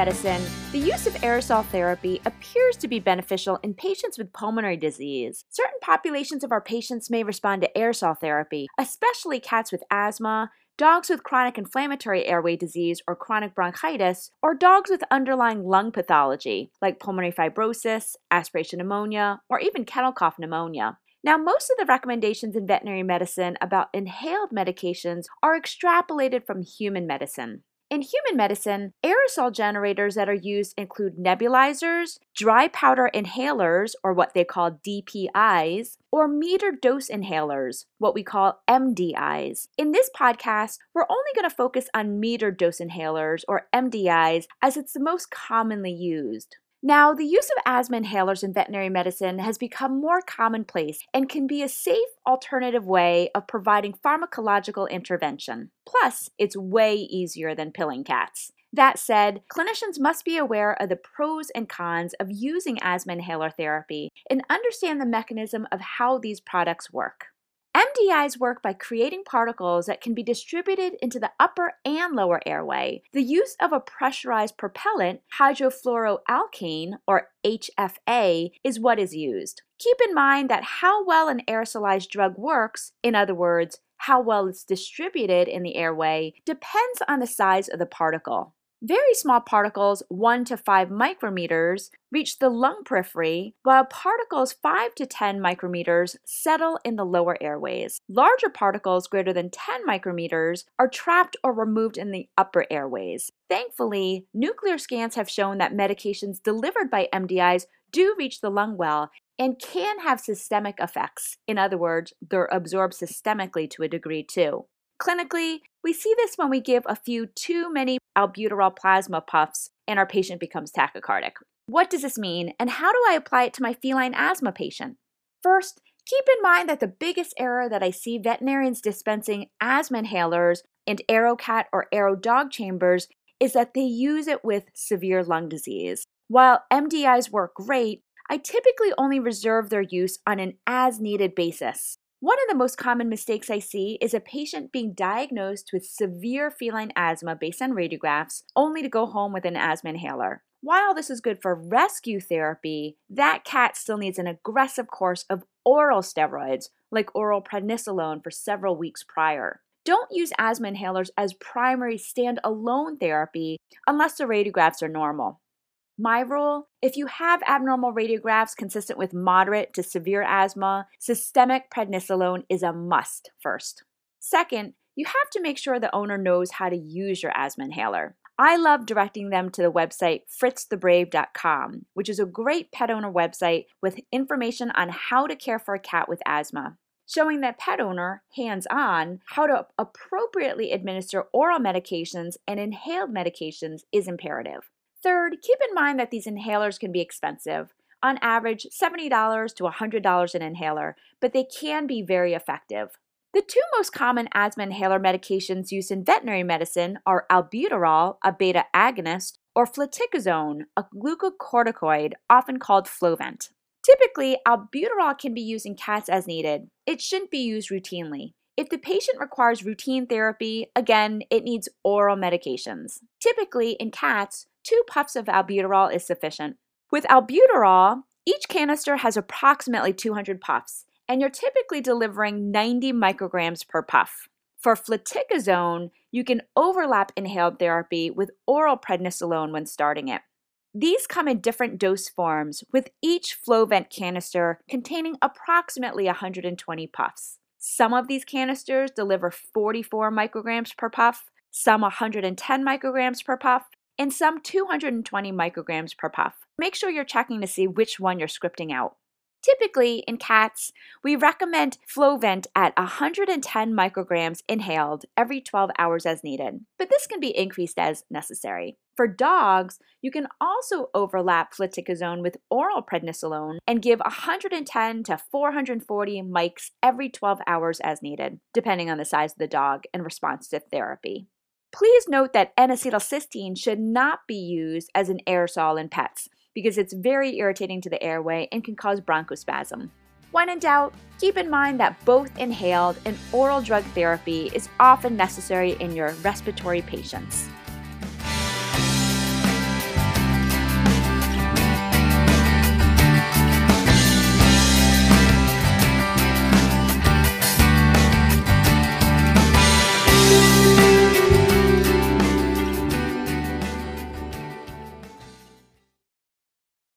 medicine, the use of aerosol therapy appears to be beneficial in patients with pulmonary disease. Certain populations of our patients may respond to aerosol therapy, especially cats with asthma, dogs with chronic inflammatory airway disease or chronic bronchitis, or dogs with underlying lung pathology like pulmonary fibrosis, aspiration pneumonia, or even kennel cough pneumonia. Now, most of the recommendations in veterinary medicine about inhaled medications are extrapolated from human medicine. In human medicine, aerosol generators that are used include nebulizers, dry powder inhalers, or what they call DPIs, or meter dose inhalers, what we call MDIs. In this podcast, we're only going to focus on meter dose inhalers, or MDIs, as it's the most commonly used. Now, the use of asthma inhalers in veterinary medicine has become more commonplace and can be a safe alternative way of providing pharmacological intervention. Plus, it's way easier than pilling cats. That said, clinicians must be aware of the pros and cons of using asthma inhaler therapy and understand the mechanism of how these products work. MDIs work by creating particles that can be distributed into the upper and lower airway. The use of a pressurized propellant, hydrofluoroalkane, or HFA, is what is used. Keep in mind that how well an aerosolized drug works, in other words, how well it's distributed in the airway, depends on the size of the particle. Very small particles, 1 to 5 micrometers, reach the lung periphery, while particles 5 to 10 micrometers settle in the lower airways. Larger particles greater than 10 micrometers are trapped or removed in the upper airways. Thankfully, nuclear scans have shown that medications delivered by MDIs do reach the lung well and can have systemic effects. In other words, they're absorbed systemically to a degree too. Clinically, we see this when we give a few too many albuterol plasma puffs and our patient becomes tachycardic. What does this mean, and how do I apply it to my feline asthma patient? First, keep in mind that the biggest error that I see veterinarians dispensing asthma inhalers and AeroCat or AeroDog chambers is that they use it with severe lung disease. While MDIs work great, I typically only reserve their use on an as needed basis. One of the most common mistakes I see is a patient being diagnosed with severe feline asthma based on radiographs, only to go home with an asthma inhaler. While this is good for rescue therapy, that cat still needs an aggressive course of oral steroids, like oral prednisolone, for several weeks prior. Don't use asthma inhalers as primary standalone therapy unless the radiographs are normal. My rule if you have abnormal radiographs consistent with moderate to severe asthma, systemic prednisolone is a must first. Second, you have to make sure the owner knows how to use your asthma inhaler. I love directing them to the website fritzthebrave.com, which is a great pet owner website with information on how to care for a cat with asthma, showing that pet owner, hands on, how to appropriately administer oral medications and inhaled medications is imperative. Third, keep in mind that these inhalers can be expensive. On average, $70 to $100 an inhaler, but they can be very effective. The two most common asthma inhaler medications used in veterinary medicine are albuterol, a beta agonist, or fluticasone, a glucocorticoid, often called Flovent. Typically, albuterol can be used in cats as needed. It shouldn't be used routinely. If the patient requires routine therapy, again, it needs oral medications. Typically, in cats, two puffs of albuterol is sufficient. With albuterol, each canister has approximately 200 puffs, and you're typically delivering 90 micrograms per puff. For fluticasone, you can overlap inhaled therapy with oral prednisolone when starting it. These come in different dose forms, with each Flovent canister containing approximately 120 puffs. Some of these canisters deliver 44 micrograms per puff, some 110 micrograms per puff, and some 220 micrograms per puff. Make sure you're checking to see which one you're scripting out. Typically, in cats, we recommend Flovent at 110 micrograms inhaled every 12 hours as needed, but this can be increased as necessary. For dogs, you can also overlap fluticasone with oral prednisolone and give 110 to 440 mics every 12 hours as needed, depending on the size of the dog and response to therapy. Please note that N-acetylcysteine should not be used as an aerosol in pets because it's very irritating to the airway and can cause bronchospasm. When in doubt, keep in mind that both inhaled and oral drug therapy is often necessary in your respiratory patients.